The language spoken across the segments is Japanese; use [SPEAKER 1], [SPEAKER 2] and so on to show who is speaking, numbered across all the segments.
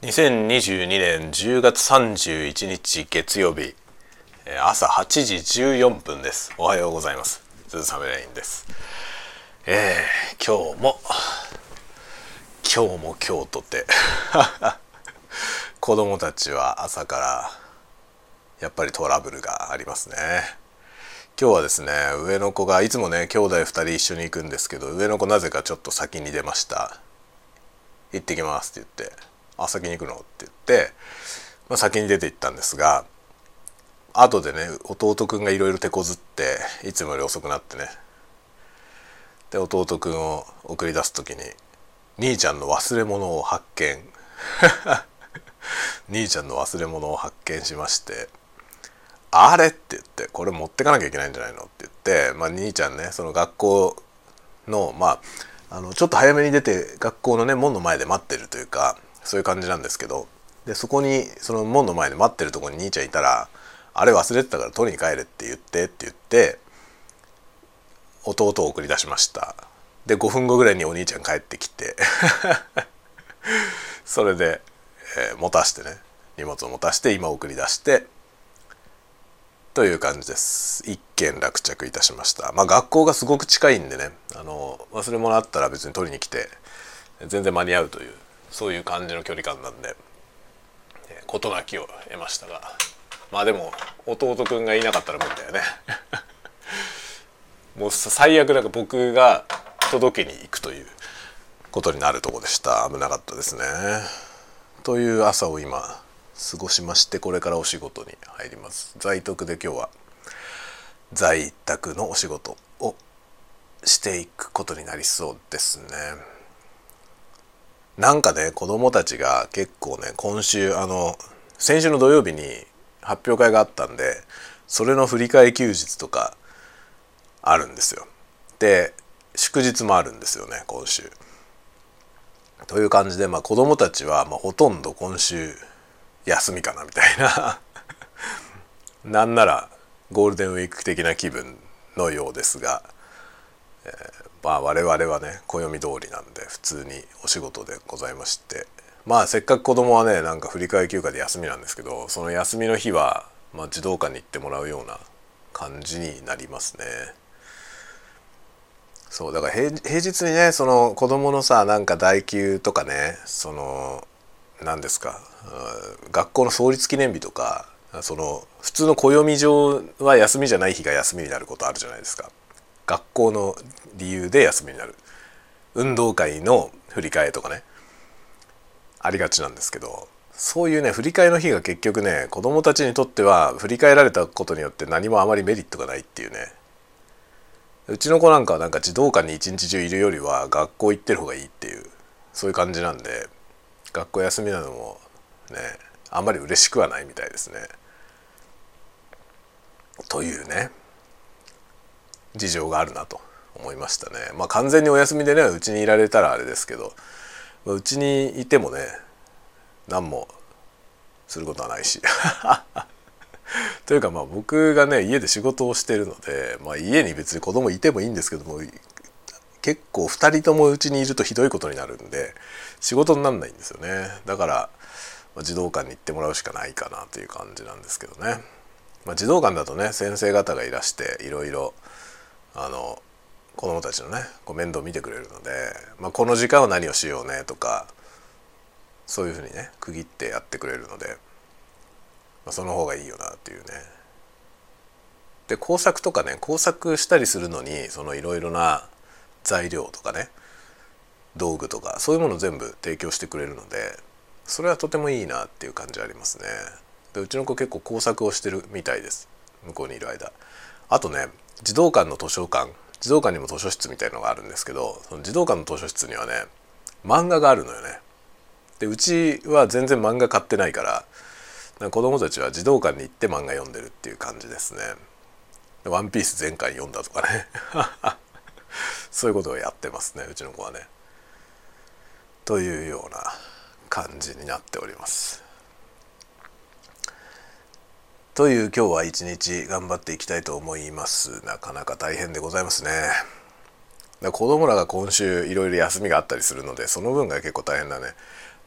[SPEAKER 1] 2022年10月31日月曜日朝8時14分です。おはようございます。ズーサメレインです。えー、今日も今日も今日とて 子供たちは朝からやっぱりトラブルがありますね。今日はですね上の子がいつもね兄弟2人一緒に行くんですけど上の子なぜかちょっと先に出ました。行ってきますって言って。あ先に行くの?」って言って、まあ、先に出て行ったんですが後でね弟くんがいろいろ手こずっていつもより遅くなってねで弟くんを送り出す時に兄ちゃんの忘れ物を発見 兄ちゃんの忘れ物を発見しまして「あれ?」って言って「これ持ってかなきゃいけないんじゃないの?」って言って、まあ、兄ちゃんねその学校のまああのちょっと早めに出て学校のね門の前で待ってるというかそういう感じなんですけどでそこにその門の前で待ってるとこに兄ちゃんいたら「あれ忘れてたから取りに帰れ」って言ってって言って弟を送り出しました。で5分後ぐらいにお兄ちゃん帰ってきて それで、えー、持たしてね荷物を持たして今送り出してという感じです。一件落着いたしました。まあ学校がすごく近いんでねあの忘れ物あったら別に取りに来て全然間に合うというそういう感じの距離感なんで事なきを得ましたがまあでも弟くんがいなかったら無理だよね。もう最悪だから僕が届けに行くということになるとこでした。危なかったですね。という朝を今過ごしましてこれからお仕事に入ります。在宅で今日は在宅のお仕事をしていくことになりそうですね。なんかね子供たちが結構ね今週あの先週の土曜日に発表会があったんでそれの振り替え休日とかあるんですよ。で祝日もあるんですよね今週。という感じで、まあ、子供たちは、まあ、ほとんど今週休みかなみたいな なんならゴールデンウィーク的な気分のようですが、えー、まあ我々はね暦通りなんで普通にお仕事でございましてまあせっかく子供はねなんか振り替休暇で休みなんですけどその休みの日は、まあ、児童館に行ってもらうような感じになりますね。そうだから平日にねその子供のさなんか代休とかねその何ですか学校の創立記念日とかその普通の暦上は休みじゃない日が休みになることあるじゃないですか。学校の理由で休みになる。運動会の振り替えとかね。ありがちなんですけど。そういうね振り替えの日が結局ね子どもたちにとっては振り替えられたことによって何もあまりメリットがないっていうね。うちの子なんかはなんか児童館に一日中いるよりは学校行ってる方がいいっていうそういう感じなんで学校休みなのもねあんまり嬉しくはないみたいですね。というね。事情があるなと思いましたね。まあ完全にお休みでねうちにいられたらあれですけどうちにいてもね何もすることはないし。というかまあ僕がね家で仕事をしてるので、まあ、家に別に子供いてもいいんですけども結構2人ともうちにいるとひどいことになるんで仕事になんないんですよね。だから、まあ、児童館に行ってもらうしかないかなという感じなんですけどね、まあ、児童館だとね先生方がいらしていろいろあの子供たちのねこう面倒見てくれるので、まあ、この時間は何をしようねとかそういうふうにね区切ってやってくれるので、まあ、その方がいいよなっていうね。で工作とかね工作したりするのにそのいろいろな材料とかね道具とかそういうものを全部提供してくれるのでそれはとてもいいなっていう感じありますね。でうちの子結構工作をしてるみたいです向こうにいる間。あとね児童館の図書館児童館にも図書室みたいのがあるんですけどその児童館の図書室にはね漫画があるのよね。でうちは全然漫画買ってないからか子供たちは児童館に行って漫画読んでるっていう感じですね。ワンピース全巻読んだとかね そういうことをやってますねうちの子はね。というような感じになっております。という今日は一日頑張っていきたいと思います。なかなか大変でございますね。子供らが今週いろいろ休みがあったりするのでその分が結構大変だね。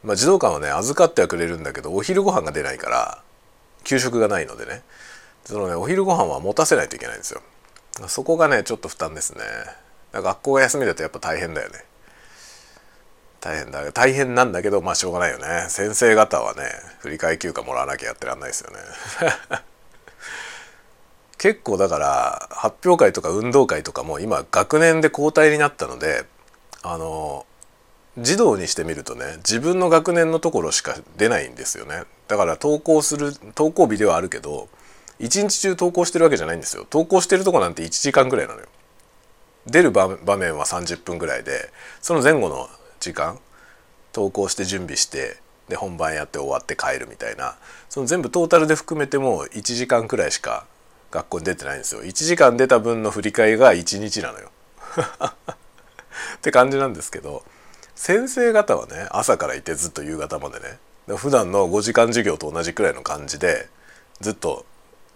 [SPEAKER 1] まあ、児童館はね預かってはくれるんだけどお昼ご飯が出ないから給食がないのでね。そのねお昼ご飯は持たせないといけないんですよ。そこがねちょっと負担ですね。学校が休みだとやっぱ大変だよね。大変だ。大変なんだけどまあしょうがないよね。先生方はね振り替え休暇もらわなきゃやってらんないですよね。結構だから発表会とか運動会とかも今学年で交代になったのであの児童にしてみるとね自分の学年のところしか出ないんですよね。だから登校する登校日ではあるけど一日中登校してるわけじゃないんですよ。登校してるとこなんて1時間ぐらいなのよ。出る場面は30分ぐらいでその前後の時間登校して準備してで本番やって終わって帰るみたいな。その全部トータルで含めても1時間くらいしか学校に出てないんですよ。1時間出た分の振り替えが1日なのよ。って感じなんですけど先生方はね朝からいてずっと夕方までね普段の5時間授業と同じくらいの感じでずっと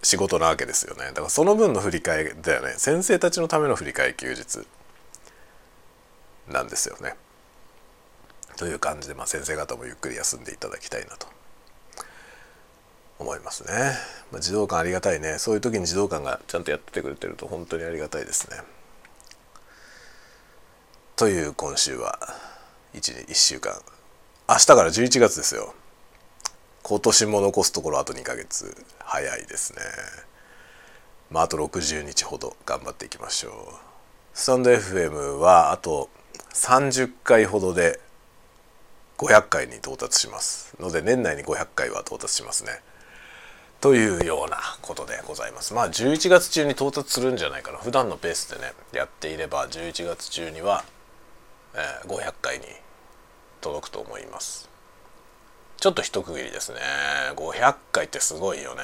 [SPEAKER 1] 仕事なわけですよね。だからその分の振り替えだよね。先生たちのための振り替え休日なんですよね。という感じで、まあ、先生方もゆっくり休んでいただきたいなと。思いますね、まあ、児童館ありがたいね。そういう時に児童館がちゃんとやっててくれてると本当にありがたいですね。という今週は 1, 1週間。明日から11月ですよ。今年も残すところあと2ヶ月。早いですね。まああと60日ほど頑張っていきましょう。スタンド FM はあと30回ほどで500回に到達します。ので年内に500回は到達しますね。というようなことでございます。まあ11月中に到達するんじゃないかな。普段のペースでねやっていれば11月中には、えー、500回に届くと思います。ちょっと一区切りですね。500回ってすごいよね。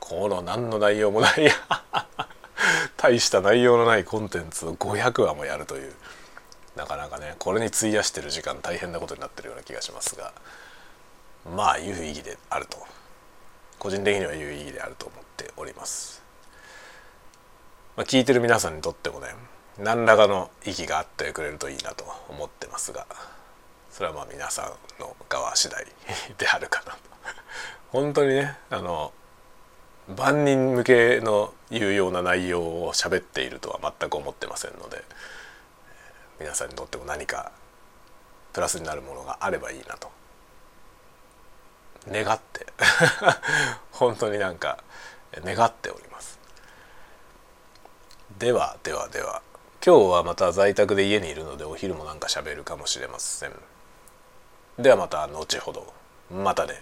[SPEAKER 1] この何の内容もない。大した内容のないコンテンツを500話もやるという。なかなかねこれに費やしてる時間大変なことになってるような気がしますがまあ有意義であると個人的には有意義であると思っております。まあ、聞いてる皆さんにとってもね何らかの意義があってくれるといいなと思ってますがそれはまあ皆さんの側次第であるかなと 本当にねあの万人向けの有用な内容を喋っているとは全く思ってませんので皆さんにとっても何かプラスになるものがあればいいなと。願って。本当になんか願っております。ではではでは。今日はまた在宅で家にいるのでお昼もなんか喋るかもしれません。ではまた後ほど。またね。